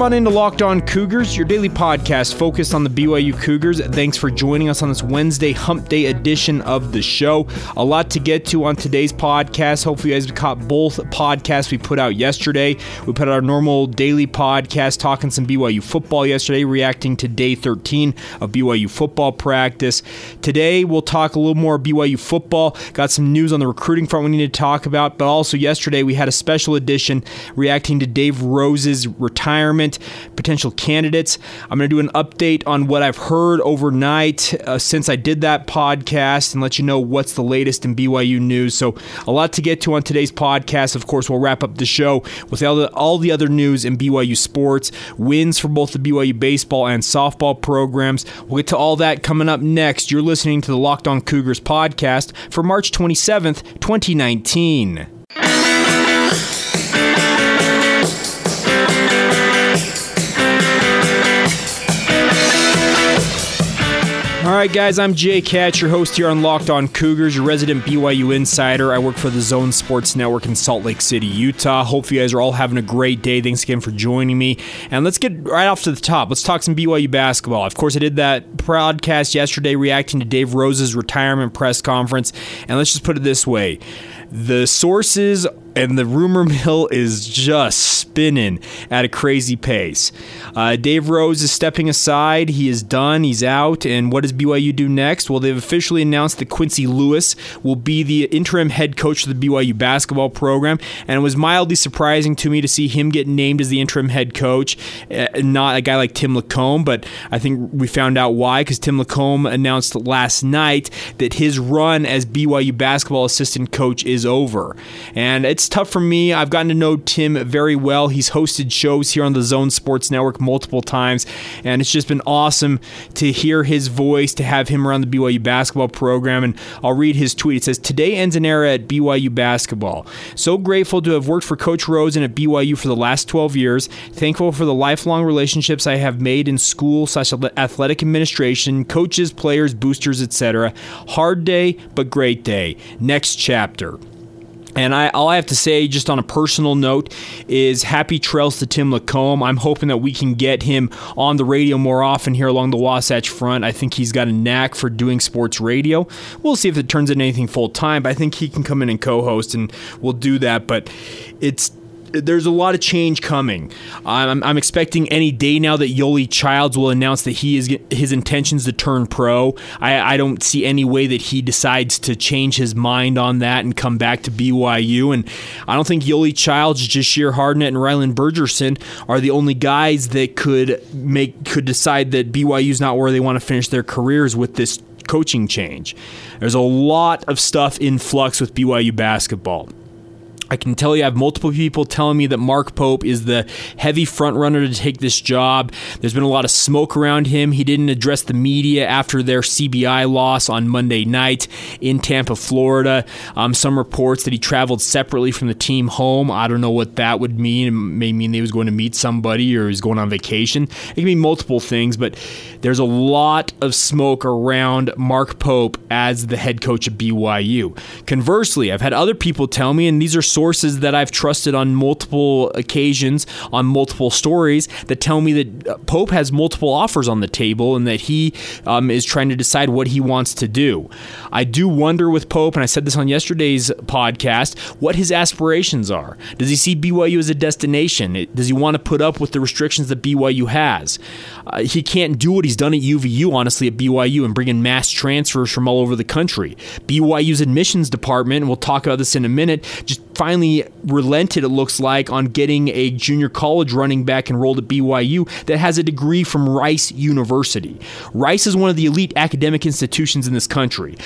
Welcome on into Locked On Cougars, your daily podcast focused on the BYU Cougars. Thanks for joining us on this Wednesday Hump Day edition of the show. A lot to get to on today's podcast. Hopefully, you guys caught both podcasts we put out yesterday. We put out our normal daily podcast talking some BYU football yesterday, reacting to day 13 of BYU football practice. Today, we'll talk a little more BYU football. Got some news on the recruiting front we need to talk about, but also yesterday, we had a special edition reacting to Dave Rose's retirement potential candidates. I'm going to do an update on what I've heard overnight uh, since I did that podcast and let you know what's the latest in BYU news. So, a lot to get to on today's podcast. Of course, we'll wrap up the show with all the, all the other news in BYU sports, wins for both the BYU baseball and softball programs. We'll get to all that coming up next. You're listening to the Locked On Cougars podcast for March 27th, 2019. Right, guys, I'm Jake Hatch, your host here on Locked On Cougars, your resident BYU insider. I work for the Zone Sports Network in Salt Lake City, Utah. Hope you guys are all having a great day. Thanks again for joining me. And let's get right off to the top. Let's talk some BYU basketball. Of course, I did that broadcast yesterday reacting to Dave Rose's retirement press conference. And let's just put it this way the sources and the rumor mill is just spinning at a crazy pace. Uh, Dave Rose is stepping aside. He is done. He's out. And what does BYU do next? Well, they've officially announced that Quincy Lewis will be the interim head coach of the BYU basketball program. And it was mildly surprising to me to see him get named as the interim head coach, uh, not a guy like Tim LaComb. But I think we found out why because Tim LaComb announced last night that his run as BYU basketball assistant coach is over. And it's tough for me. I've gotten to know Tim very well. He's hosted shows here on the Zone Sports Network multiple times, and it's just been awesome to hear his voice, to have him around the BYU basketball program. And I'll read his tweet. It says, Today ends an era at BYU basketball. So grateful to have worked for Coach Rosen at BYU for the last 12 years. Thankful for the lifelong relationships I have made in school slash athletic administration, coaches, players, boosters, etc. Hard day, but great day. Next chapter. And I, all I have to say, just on a personal note, is happy trails to Tim LaComb. I'm hoping that we can get him on the radio more often here along the Wasatch Front. I think he's got a knack for doing sports radio. We'll see if it turns into anything full time, but I think he can come in and co host, and we'll do that. But it's there's a lot of change coming. I'm, I'm, expecting any day now that Yoeli Childs will announce that he is his intentions to turn pro. I, I, don't see any way that he decides to change his mind on that and come back to BYU. And I don't think Yoeli Childs, Jahshire Hardnett, and Rylan Bergersen are the only guys that could make could decide that BYU is not where they want to finish their careers with this coaching change. There's a lot of stuff in flux with BYU basketball. I can tell you, I have multiple people telling me that Mark Pope is the heavy front runner to take this job. There's been a lot of smoke around him. He didn't address the media after their CBI loss on Monday night in Tampa, Florida. Um, some reports that he traveled separately from the team home. I don't know what that would mean. It may mean he was going to meet somebody or he's going on vacation. It can be multiple things, but there's a lot of smoke around Mark Pope as the head coach of BYU. Conversely, I've had other people tell me, and these are sources that I've trusted on multiple occasions, on multiple stories, that tell me that uh, Pope has multiple offers on the table and that he um, is trying to decide what he wants to do. I do wonder with Pope, and I said this on yesterday's podcast, what his aspirations are. Does he see BYU as a destination? Does he want to put up with the restrictions that BYU has? Uh, he can't do what he's done at UVU, honestly, at BYU and bring in mass transfers from all over the country. BYU's admissions department, and we'll talk about this in a minute, just finally relented, it looks like, on getting a junior college running back enrolled at BYU that has a degree from Rice University. Rice is one of the elite academic institutions in this country.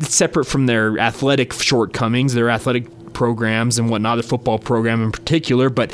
Separate from their athletic shortcomings, their athletic programs and whatnot, the football program in particular, but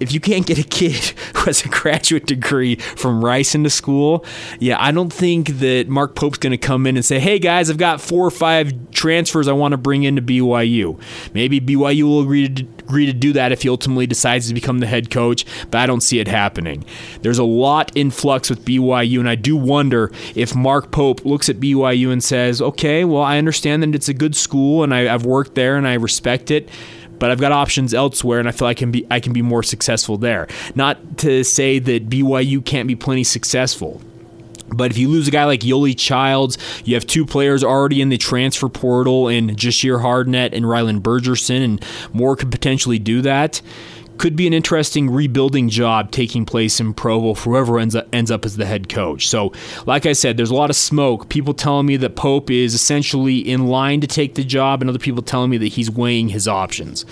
if you can't get a kid who has a graduate degree from Rice into school, yeah, I don't think that Mark Pope's going to come in and say, "Hey guys, I've got four or five transfers I want to bring into BYU." Maybe BYU will agree to agree to do that if he ultimately decides to become the head coach, but I don't see it happening. There's a lot in flux with BYU, and I do wonder if Mark Pope looks at BYU and says, "Okay, well, I understand that it's a good school, and I, I've worked there, and I respect it." But I've got options elsewhere, and I feel I can be I can be more successful there. Not to say that BYU can't be plenty successful. But if you lose a guy like Yoeli Childs, you have two players already in the transfer portal in Jahshire Hardnett and Rylan Bergersen, and more could potentially do that could be an interesting rebuilding job taking place in Provo for whoever ends up, ends up as the head coach. So, like I said, there's a lot of smoke. People telling me that Pope is essentially in line to take the job, and other people telling me that he's weighing his options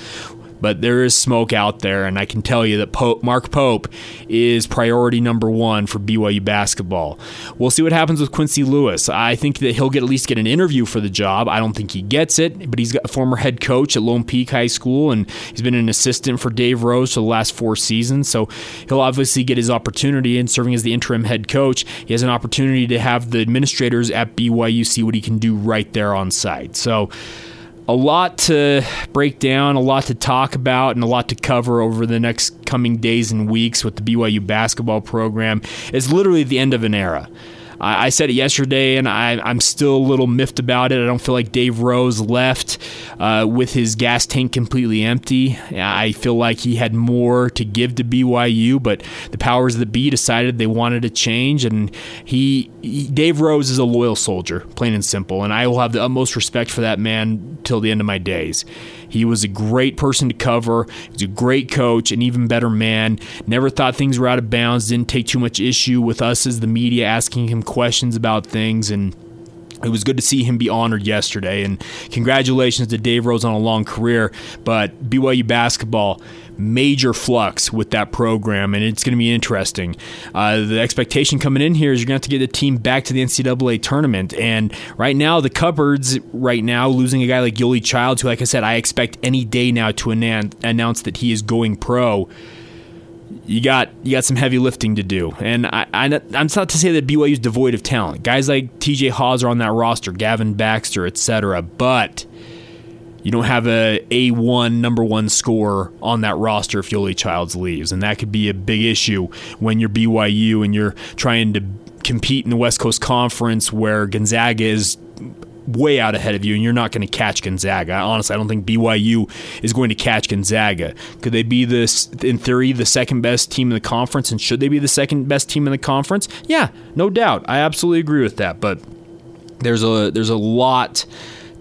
but there is smoke out there, and I can tell you that Pope, Mark Pope is priority number one for BYU basketball. We'll see what happens with Quincy Lewis. I think that he'll get at least get an interview for the job. I don't think he gets it, but he's got a former head coach at Lone Peak High School, and he's been an assistant for Dave Rose for the last four seasons. So he'll obviously get his opportunity in serving as the interim head coach. He has an opportunity to have the administrators at BYU see what he can do right there on site. So a lot to break down, a lot to talk about, and a lot to cover over the next coming days and weeks with the BYU basketball program. It's literally the end of an era. I, I said it yesterday, and I, am still a little miffed about it. I don't feel like Dave Rose left uh, with his gas tank completely empty. I feel like he had more to give to BYU, but the powers that be decided they wanted to change, and he, he Dave Rose is a loyal soldier, plain and simple, and I will have the utmost respect for that man till the end of my days. He was a great person to cover. He was a great coach, an even better man. Never thought things were out of bounds. Didn't take too much issue with us as the media asking him questions about things and it was good to see him be honored yesterday, and congratulations to Dave Rose on a long career. But BYU basketball, major flux with that program, and it's going to be interesting. Uh, the expectation coming in here is you're going to have to get the team back to the NCAA tournament, and right now the cupboards, right now losing a guy like Yoeli Childs, who, like I said, I expect any day now to announce that he is going pro you got you got some heavy lifting to do. And I, I am not to say that BYU is devoid of talent. Guys like T.J. Haws are on that roster, Gavin Baxter, etc. But you don't have a A1 number one scorer on that roster if Yoeli Childs leaves, and that could be a big issue when you're BYU and you're trying to compete in the West Coast Conference where Gonzaga is way out ahead of you, and you're not going to catch Gonzaga. Honestly, I don't think BYU is going to catch Gonzaga. Could they be this, in theory, the second best team in the conference? And should they be the second best team in the conference? Yeah, no doubt. I absolutely agree with that. But there's a there's a lot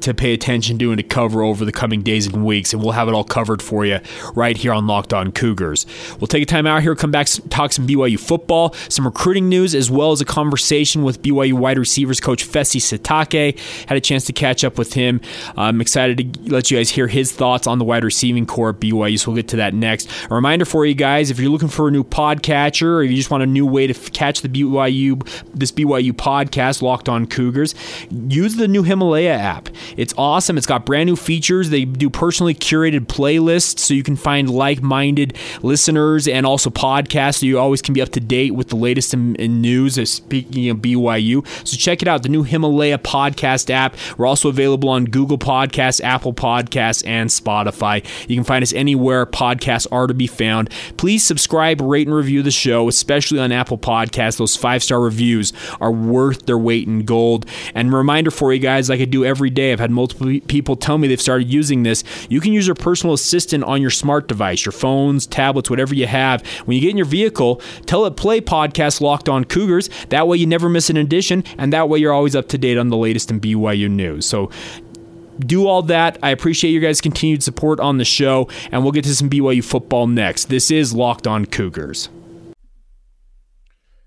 to pay attention to and to cover over the coming days and weeks, and we'll have it all covered for you right here on Locked On Cougars. We'll take a time out here, come back, talk some BYU football, some recruiting news, as well as a conversation with BYU wide receivers coach Fesi Sitake. Had a chance to catch up with him. I'm excited to let you guys hear his thoughts on the wide receiving core at BYU, so we'll get to that next. A reminder for you guys, if you're looking for a new podcatcher or you just want a new way to catch the BYU, this BYU podcast, Locked On Cougars, use the new Himalaya app. It's awesome. It's got brand new features. They do personally curated playlists so you can find like minded listeners and also podcasts so you always can be up to date with the latest in, in news. Uh, speaking of BYU, so check it out the new Himalaya podcast app. We're also available on Google Podcasts, Apple Podcasts, and Spotify. You can find us anywhere podcasts are to be found. Please subscribe, rate, and review the show, especially on Apple Podcasts. Those five star reviews are worth their weight in gold. And reminder for you guys, like I do every day, I've had multiple people tell me they've started using this. You can use your personal assistant on your smart device, your phones, tablets, whatever you have. When you get in your vehicle, tell it play podcast Locked On Cougars. That way you never miss an edition, and that way you're always up to date on the latest in BYU news. So do all that. I appreciate your guys' continued support on the show, and we'll get to some BYU football next. This is Locked On Cougars.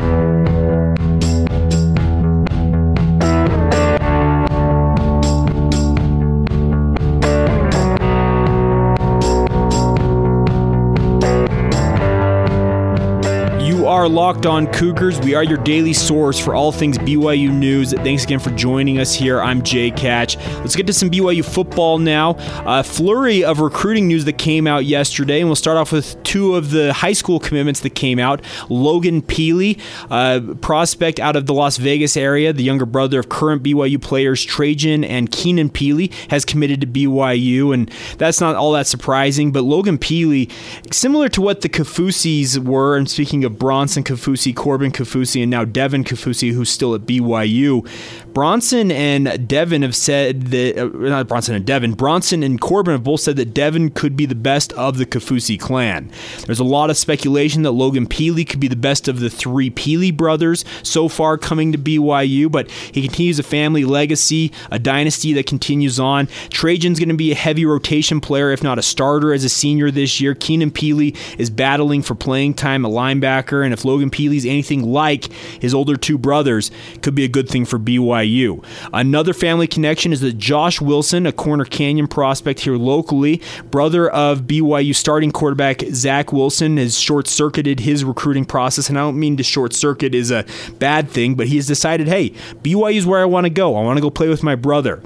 Música are Locked On Cougars. We are your daily source for all things BYU news. Thanks again for joining us here. I'm Jake Hatch. Let's get to some BYU football now. A flurry of recruiting news that came out yesterday, and we'll start off with two of the high school commitments that came out. Logan Pili, a prospect out of the Las Vegas area, the younger brother of current BYU players Trajan and Keenan Pili, has committed to BYU, and that's not all that surprising. But Logan Pili, similar to what the Kaufusis were, and speaking of Bronson Kaufusi, Corbin Kaufusi, and now Devin Kaufusi, who's still at BYU. Bronson and Devin have said that, uh, not Bronson and Devin, Bronson and Corbin have both said that Devin could be the best of the Kaufusi clan. There's a lot of speculation that Logan Pili could be the best of the three Pili brothers so far coming to BYU, but he continues a family legacy, a dynasty that continues on. Trajan's going to be a heavy rotation player, if not a starter, as a senior this year. Keenan Pili is battling for playing time a linebacker, and if Logan Pili's anything like his older two brothers, could be a good thing for BYU. Another family connection is that Josh Wilson, a Corner Canyon prospect here locally, brother of BYU starting quarterback Zach Wilson, has short circuited his recruiting process. And I don't mean to short circuit is a bad thing, but he has decided, hey, BYU is where I want to go. I want to go play with my brother.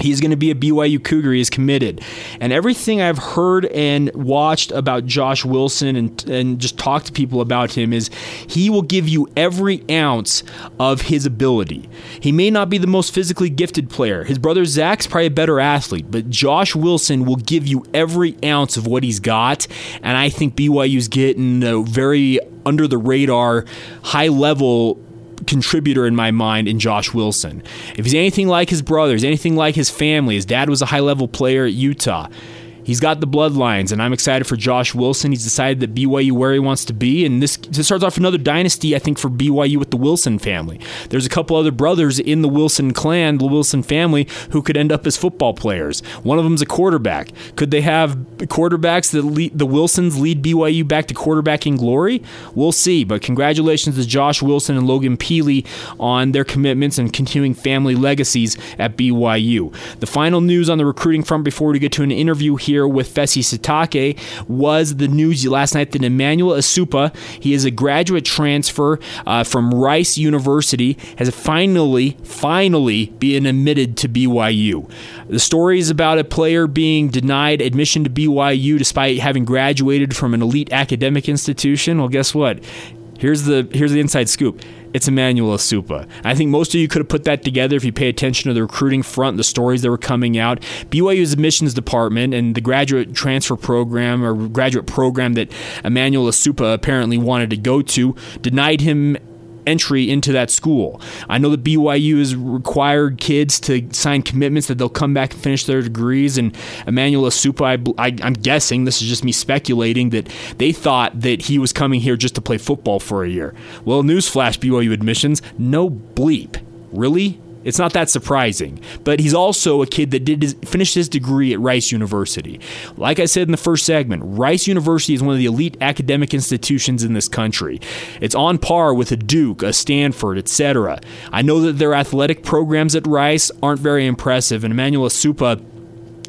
He's going to be a BYU Cougar. He is committed. And everything I've heard and watched about Josh Wilson and, and just talked to people about him is he will give you every ounce of his ability. He may not be the most physically gifted player. His brother Zach's probably a better athlete, but Josh Wilson will give you every ounce of what he's got. And I think BYU's getting a very under the radar, high level contributor in my mind in Josh Wilson. If he's anything like his brothers, anything like his family, his dad was a high level player at Utah. He's got the bloodlines, and I'm excited for Josh Wilson. He's decided that BYU where he wants to be, and this, this starts off another dynasty, I think, for BYU with the Wilson family. There's a couple other brothers in the Wilson clan, the Wilson family, who could end up as football players. One of them's a quarterback. Could they have quarterbacks that lead, the Wilsons lead BYU back to quarterbacking glory? We'll see. But congratulations to Josh Wilson and Logan Pili on their commitments and continuing family legacies at BYU. The final news on the recruiting front before we get to an interview here here with Fesi Sitake was the news last night that Emmanuel Esukpa, he is a graduate transfer uh, from Rice University, has finally, finally been admitted to BYU. The story is about a player being denied admission to BYU despite having graduated from an elite academic institution. Well, guess what? Here's the here's the inside scoop it's Emmanuel Esukpa. I think most of you could have put that together if you pay attention to the recruiting front, the stories that were coming out. BYU's admissions department and the graduate transfer program or graduate program that Emmanuel Esukpa apparently wanted to go to denied him entry into that school. I know that BYU has required kids to sign commitments that they'll come back and finish their degrees. And Emmanuel Esukpa, I, I, I'm guessing, this is just me speculating, that they thought that he was coming here just to play football for a year. Well, newsflash, BYU admissions, no bleep. Really? It's not that surprising. But he's also a kid that did his, finished his degree at Rice University. Like I said in the first segment, Rice University is one of the elite academic institutions in this country. It's on par with a Duke, a Stanford, etc. I know that their athletic programs at Rice aren't very impressive, and Emmanuel Esukpa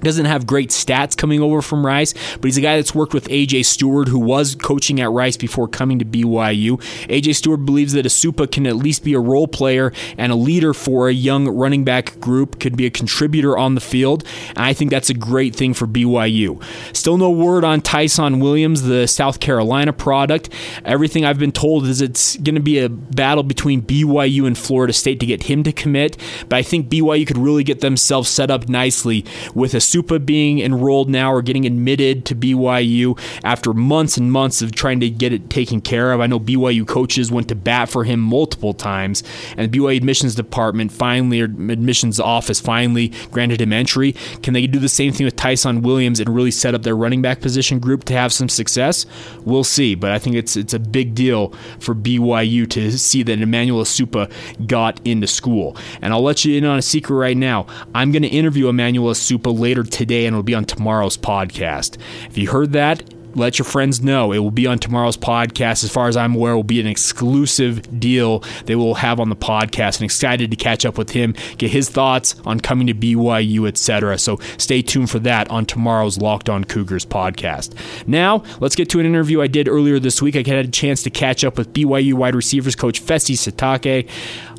doesn't have great stats coming over from Rice, but he's a guy that's worked with AJ Steward, who was coaching at Rice before coming to BYU. AJ Steward believes that Esukpa can at least be a role player and a leader for a young running back group, could be a contributor on the field, and I think that's a great thing for BYU. Still no word on Tyson Williams, the South Carolina product. Everything I've been told is it's going to be a battle between BYU and Florida State to get him to commit, but I think BYU could really get themselves set up nicely with a Supa being enrolled now or getting admitted to BYU after months and months of trying to get it taken care of. I know BYU coaches went to bat for him multiple times, and the BYU admissions department finally, or admissions office finally granted him entry. Can they do the same thing with Tyson Williams and really set up their running back position group to have some success? We'll see. But I think it's it's a big deal for BYU to see that Emmanuel Esukpa got into school. And I'll let you in on a secret right now. I'm going to interview Emmanuel Esukpa later today, and it'll be on tomorrow's podcast. If you heard that, let your friends know. It will be on tomorrow's podcast. As far as I'm aware, it will be an exclusive deal they will have on the podcast. And excited to catch up with him, get his thoughts on coming to BYU, etc. So stay tuned for that on tomorrow's Locked On Cougars podcast. Now, let's get to an interview I did earlier this week. I had a chance to catch up with BYU wide receivers coach Fesi Sitake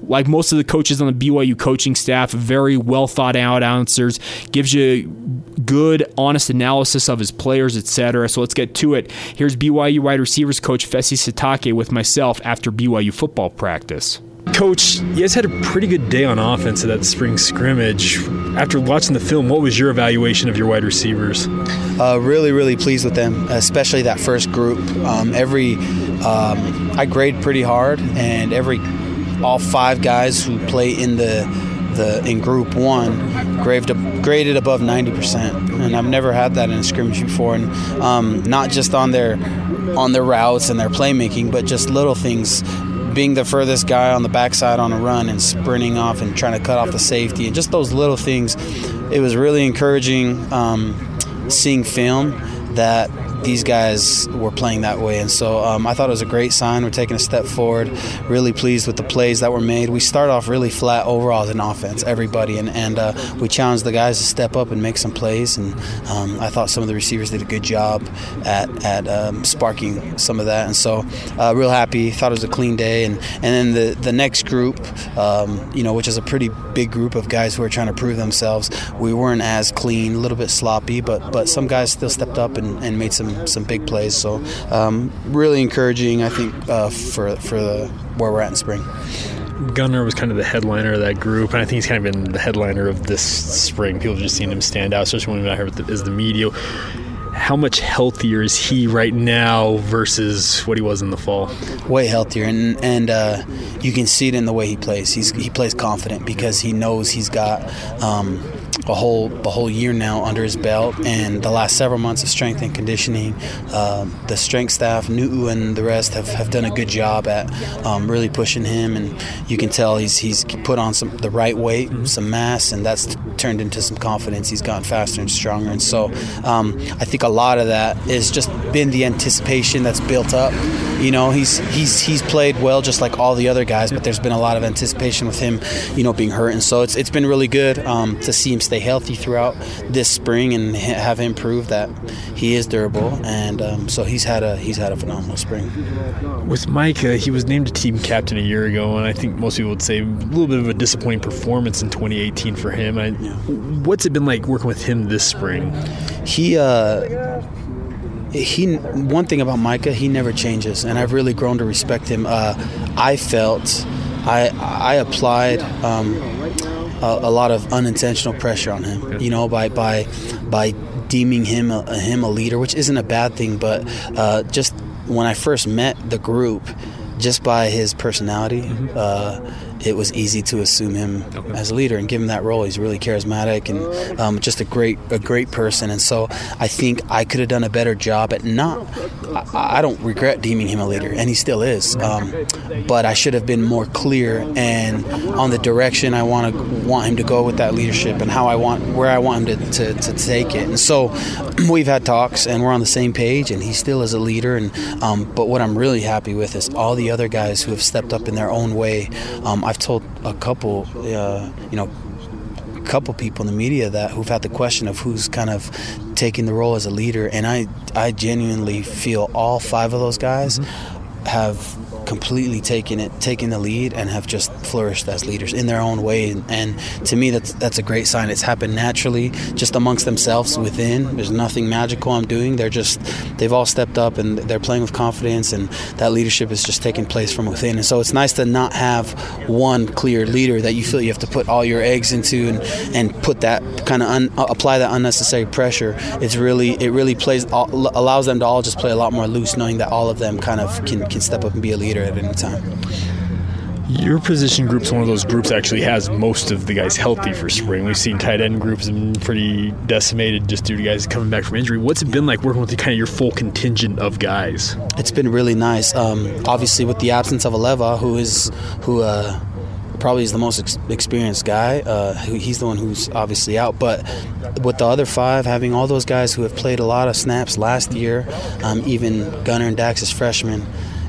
like most of the coaches on the BYU coaching staff, very well thought out answers, gives you good, honest analysis of his players, etc. So let's get to it. Here's BYU wide receivers coach Fesi Sitake with myself after BYU football practice. Coach, you guys had a pretty good day on offense at that spring scrimmage. After watching the film, what was your evaluation of your wide receivers? Uh, really, really pleased with them, especially that first group. Um, every um, I grade pretty hard, and every all five guys who play in the the in Group One graded graded above 90%, and I've never had that in a scrimmage before. And um, not just on their on their routes and their playmaking, but just little things. Being the furthest guy on the backside on a run and sprinting off and trying to cut off the safety, and just those little things, it was really encouraging um, seeing film that these guys were playing that way. And so um, I thought it was a great sign. We're taking a step forward. Really pleased with the plays that were made. We start off really flat overall as an offense, everybody, and, and uh, we challenged the guys to step up and make some plays. And um, I thought some of the receivers did a good job at, at um, sparking some of that. And so uh, real happy. Thought it was a clean day. And, and then the, the next group, um, you know, which is a pretty big group of guys who are trying to prove themselves, we weren't as clean, a little bit sloppy, but, but some guys still stepped up and, and made some some some big plays. So um, really encouraging, I think, uh, for for the, where we're at in spring. Gunner was kind of the headliner of that group, and I think he's kind of been the headliner of this spring. People have just seen him stand out, especially when I heard the, as the media. How much healthier is he right now versus what he was in the fall? Way healthier, and and uh, you can see it in the way he plays. He's he plays confident because he knows he's got. Um, a whole a whole year now under his belt, and the last several months of strength and conditioning. Um, the strength staff, Nu'u and the rest, have, have done a good job at um, really pushing him, and you can tell he's he's put on some the right weight, mm-hmm. some mass, and that's turned into some confidence. He's gotten faster and stronger, and so um, I think a lot of that is just been the anticipation that's built up. You know, he's he's he's played well just like all the other guys, but there's been a lot of anticipation with him, you know, being hurt, and so it's it's been really good um, to see him stay healthy throughout this spring and have him prove that he is durable. And um, so he's had a he's had a phenomenal spring. With Micah, he was named a team captain a year ago, and I think most people would say a little bit of a disappointing performance in 2018 for him. I, yeah. What's it been like working with him this spring? He. Uh, he one thing about Micah, he never changes, and I've really grown to respect him. Uh, I felt I I applied um, a, a, lot of unintentional pressure on him. You know, by by by deeming him a, him a leader, which isn't a bad thing, but uh, just when I first met the group, just by his personality. Mm-hmm. Uh, it was easy to assume him okay. as a leader and give him that role. He's really charismatic and um, just a great a great person. And so I think I could have done a better job at not. I, I don't regret deeming him a leader, and he still is. Um, but I should have been more clear and on the direction I want to want him to go with that leadership and how I want where I want him to, to, to take it. And so we've had talks and we're on the same page, and he still is a leader. And um, but what I'm really happy with is all the other guys who have stepped up in their own way. Um, I've told a couple, uh, you know, a couple people in the media that who've had the question of who's kind of taking the role as a leader, and I, I genuinely feel all five of those guys mm-hmm. have completely taken it, taken the lead, and have just flourished as leaders in their own way. And, and, to me, that's that's a great sign. It's happened naturally, just amongst themselves within. There's nothing magical I'm doing. They're just they've all stepped up and they're playing with confidence, and that leadership is just taking place from within. And so it's nice to not have one clear leader that you feel you have to put all your eggs into and and put that kind of un, apply that unnecessary pressure. It's really it really plays allows them to all just play a lot more loose, knowing that all of them kind of can can step up and be a leader at any time. Your position group's one of those groups actually has most of the guys healthy for spring. We've seen tight end groups been pretty decimated just due to guys coming back from injury. What's it been like working with the, kind of your full contingent of guys? It's been really nice. Um, obviously, with the absence of Aleva, who is who uh, probably is the most ex- experienced guy. Uh, he's the one who's obviously out, but with the other five, having all those guys who have played a lot of snaps last year, um, even Gunner and Dax as freshmen,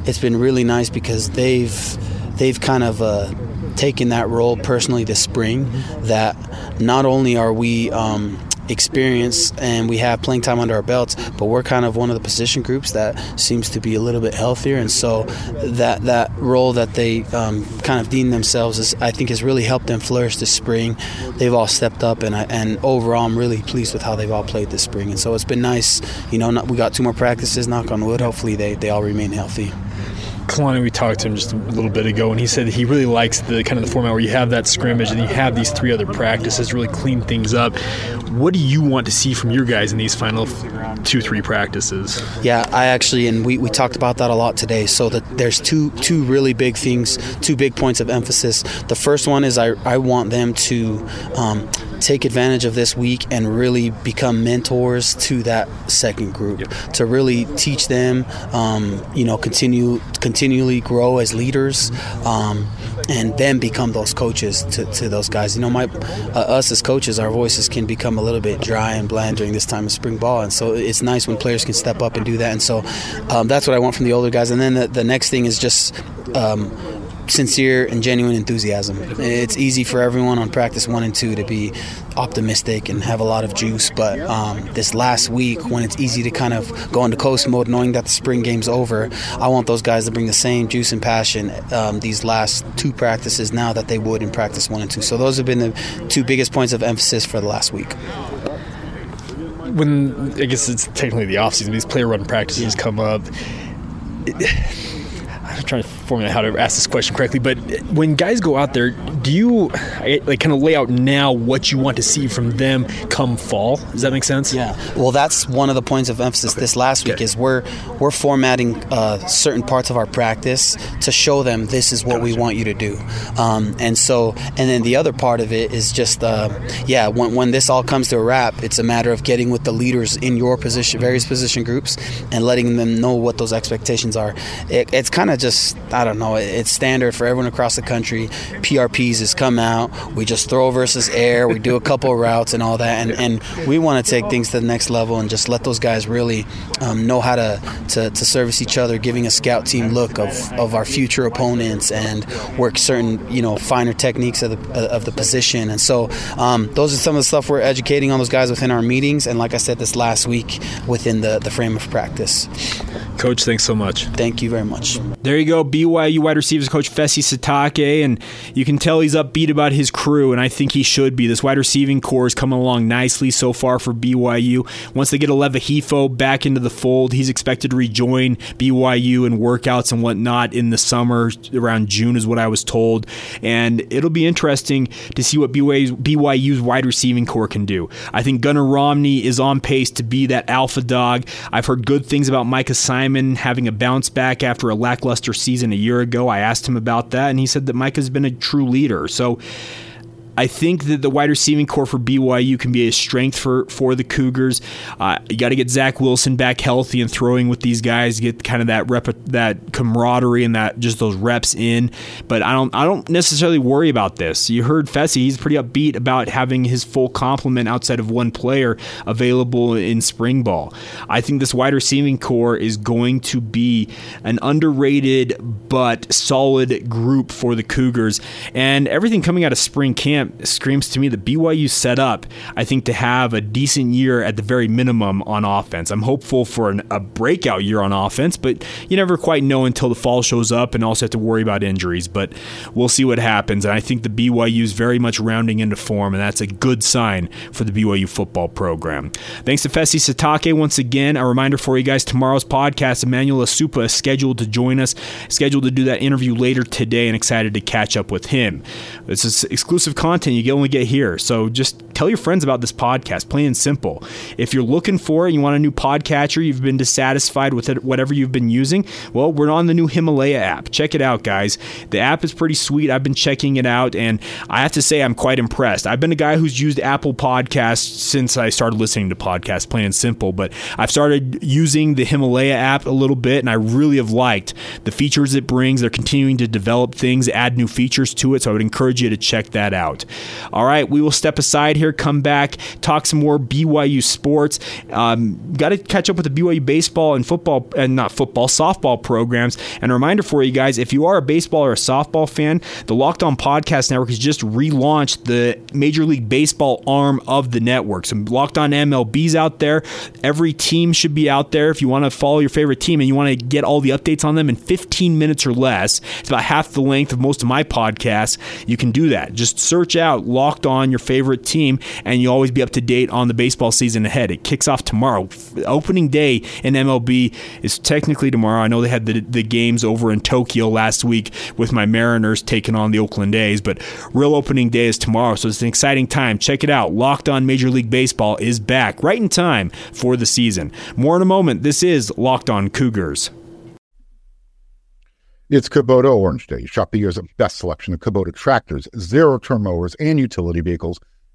it's been really nice because they've they've kind of uh, taken that role personally this spring. That not only are we um, experience and we have playing time under our belts, but we're kind of one of the position groups that seems to be a little bit healthier, and so that that role that they um, kind of deem themselves is, I think, has really helped them flourish this spring. They've all stepped up, and I, and overall, I'm really pleased with how they've all played this spring, and so it's been nice. You know, we got two more practices. Knock on wood. Hopefully, they they all remain healthy. We talked to him just a little bit ago, and he said he really likes the kind of the format where you have that scrimmage and you have these three other practices, really clean things up. What do you want to see from your guys in these final two, three practices? Yeah, I actually, and we, we talked about that a lot today. So that there's two two really big things, two big points of emphasis. The first one is I, I want them to um, take advantage of this week and really become mentors to that second group yep. to really teach them um, you know continue continually grow as leaders um, and then become those coaches to, to those guys. You know my uh, us as coaches our voices can become a little bit dry and bland during this time of spring ball and so it's nice when players can step up and do that and so um, that's what I want from the older guys. And then the, the next thing is just um, sincere and genuine enthusiasm. It's easy for everyone on practice one and two to be optimistic and have a lot of juice, but um, this last week when it's easy to kind of go into coast mode knowing that the spring game's over, I want those guys to bring the same juice and passion um, these last two practices now that they would in practice one and two. So those have been the two biggest points of emphasis for the last week when I guess it's technically the offseason, these player run practices yeah. come up. It, I'm trying to formulate how to ask this question correctly, but when guys go out there, do you like kind of lay out now what you want to see from them come fall? Does that make sense? Yeah. Well, that's one of the points of emphasis okay. this last week okay. is we're we're formatting uh, certain parts of our practice to show them this is what gotcha. we want you to do, um, and so and then the other part of it is just uh, yeah when when this all comes to a wrap, it's a matter of getting with the leaders in your position, various position groups, and letting them know what those expectations are. It, it's kind of just I don't know. It's standard for everyone across the country. PRPs has come out. We just throw versus air. We do a couple routes and all that, and, and we want to take things to the next level and just let those guys really um, know how to, to, to service each other, giving a scout team look of, of our future opponents and work certain you know finer techniques of the of the position. And so um, those are some of the stuff we're educating on those guys within our meetings. And like I said, this last week within the the frame of practice. Coach, thanks so much. Thank you very much. There you go, BYU wide receivers coach Fesi Sitake, and you can tell he's upbeat about his crew, and I think he should be. This wide receiving core is coming along nicely so far for BYU. Once they get Aleva Hifo back into the fold, he's expected to rejoin BYU in workouts and whatnot in the summer, around June is what I was told, and it'll be interesting to see what BYU's, wide receiving core can do. I think Gunner Romney is on pace to be that alpha dog. I've heard good things about Micah Simon Simon having a bounce back after a lackluster season a year ago. I asked him about that, and he said that Mike has been a true leader. So I think that the wide receiving core for BYU can be a strength for for the Cougars. Uh, you got to get Zach Wilson back healthy and throwing with these guys, get kind of that rep, that camaraderie and that just those reps in. But I don't I don't necessarily worry about this. You heard Fesi; he's pretty upbeat about having his full complement outside of one player available in spring ball. I think this wide receiving core is going to be an underrated but solid group for the Cougars, and everything coming out of spring camp screams to me that BYU set up, I think, to have a decent year at the very minimum on offense. I'm hopeful for an, a breakout year on offense, but you never quite know until the fall shows up and also have to worry about injuries. But we'll see what happens. And I think the BYU is very much rounding into form, and that's a good sign for the BYU football program. Thanks to Fesi Sitake once again. A reminder for you guys tomorrow's podcast, Emmanuel Esukpa is scheduled to join us, scheduled to do that interview later today, and excited to catch up with him. This is exclusive content content you only get here. So just tell your friends about this podcast, plain and simple. If you're looking for it, and you want a new podcatcher, you've been dissatisfied with it, whatever you've been using, well, we're on the new Himalaya app. Check it out, guys. The app is pretty sweet. I've been checking it out, and I have to say, I'm quite impressed. I've been a guy who's used Apple Podcasts since I started listening to podcasts, plain and simple, but I've started using the Himalaya app a little bit, and I really have liked the features it brings. They're continuing to develop things, add new features to it, so I would encourage you to check that out. All right, we will step aside here, come back, talk some more BYU sports. Um, Got to catch up with the BYU baseball and football, and not football, softball programs. And a reminder for you guys if you are a baseball or a softball fan, the Locked On Podcast Network has just relaunched the Major League Baseball arm of the network. So Locked On MLB's out there. Every team should be out there. If you want to follow your favorite team and you want to get all the updates on them in 15 minutes or less, it's about half the length of most of my podcasts. You can do that. Just search out Locked On, your favorite team, and you'll always be up to date on the baseball season ahead. It kicks off tomorrow. Opening day in MLB is technically tomorrow. I know they had the, the games over in Tokyo last week with my Mariners taking on the Oakland A's, but real opening day is tomorrow. So it's an exciting time. Check it out. Locked On Major League Baseball is back right in time for the season. More in a moment. This is Locked On Cougars. It's Kubota Orange Day. Shop the year's best selection of Kubota tractors, zero turn mowers, and utility vehicles,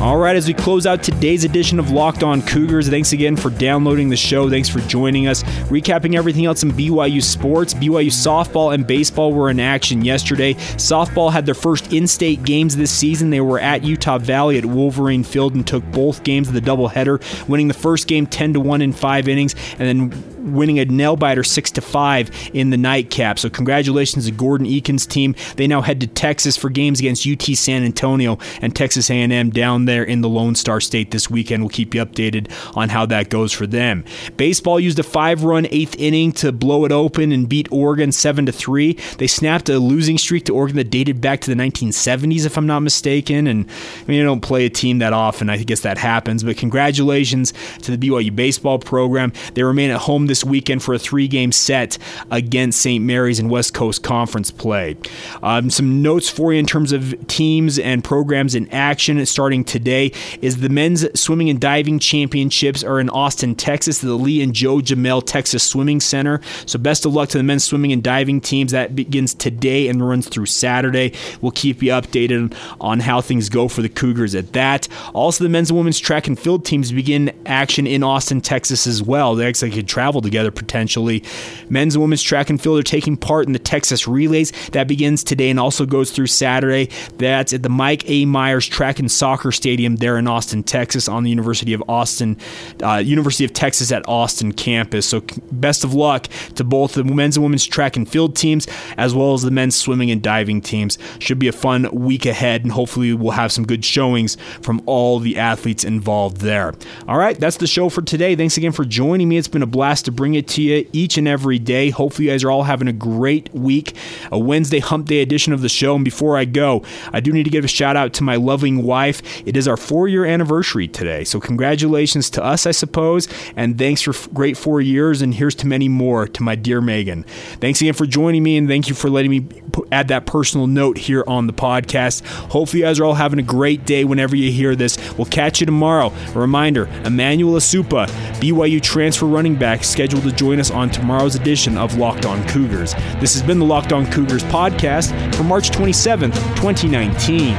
All right, as we close out today's edition of Locked On Cougars, thanks again for downloading the show. Thanks for joining us. Recapping everything else in BYU sports, BYU softball and baseball were in action yesterday. Softball had their first in state games this season. They were at Utah Valley at Wolverine Field and took both games of the doubleheader, winning the first game 10 to 1 in five innings, and then winning a nail biter 6 to 5 in the nightcap. So congratulations to Gordon Eakin's team. They now head to Texas for games against UT San Antonio and Texas A&M down there in the Lone Star State this weekend. We'll keep you updated on how that goes for them. Baseball used a 5-run 8th inning to blow it open and beat Oregon 7 to 3. They snapped a losing streak to Oregon that dated back to the 1970s if I'm not mistaken and I mean, you don't play a team that often. I guess that happens, but congratulations to the BYU baseball program. They remain at home this weekend for a three game set against St. Mary's in West Coast Conference play. Um, some notes for you in terms of teams and programs in action starting today is the men's swimming and diving championships are in Austin, Texas, the Lee and Joe Jamail Texas Swimming Center. So best of luck to the men's swimming and diving teams. That begins today and runs through Saturday. We'll keep you updated on how things go for the Cougars at that. Also, the men's and women's track and field teams begin action in Austin, Texas as well. They actually could travel together potentially. Men's and women's track and field are taking part in the Texas Relays. That begins today and also goes through Saturday. That's at the Mike A. Myers Track and Soccer Stadium there in Austin, Texas, on the University of Austin, uh, University of Texas at Austin campus. So, best of luck to both the men's and women's track and field teams, as well as the men's swimming and diving teams. Should be a fun week ahead, and hopefully, we'll have some good showings from all the athletes involved there. All right, that's the show for today. Thanks again for joining me. It's been a blast to bring it to you each and every day. Hopefully, you guys are all having a great week, a Wednesday hump day edition of the show. And before I go, I do need to give a shout out to my loving wife. It is our four year anniversary today. So, congratulations to us, I suppose. And thanks for great four years. And here's to many more to my dear Megan. Thanks again for joining me. And thank you for letting me add that personal note here on the podcast. Hopefully, you guys are all having a great day whenever you hear this. We'll catch you tomorrow. A reminder Emmanuel Esukpa, BYU transfer running back, scheduled to join us on tomorrow's edition of Locked On Cougars. This has been the Locked On Cougars podcast for March 27th, 2019.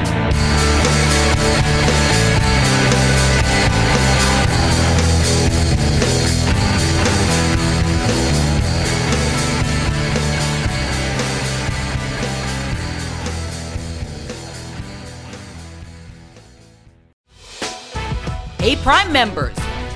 Hey, Prime members,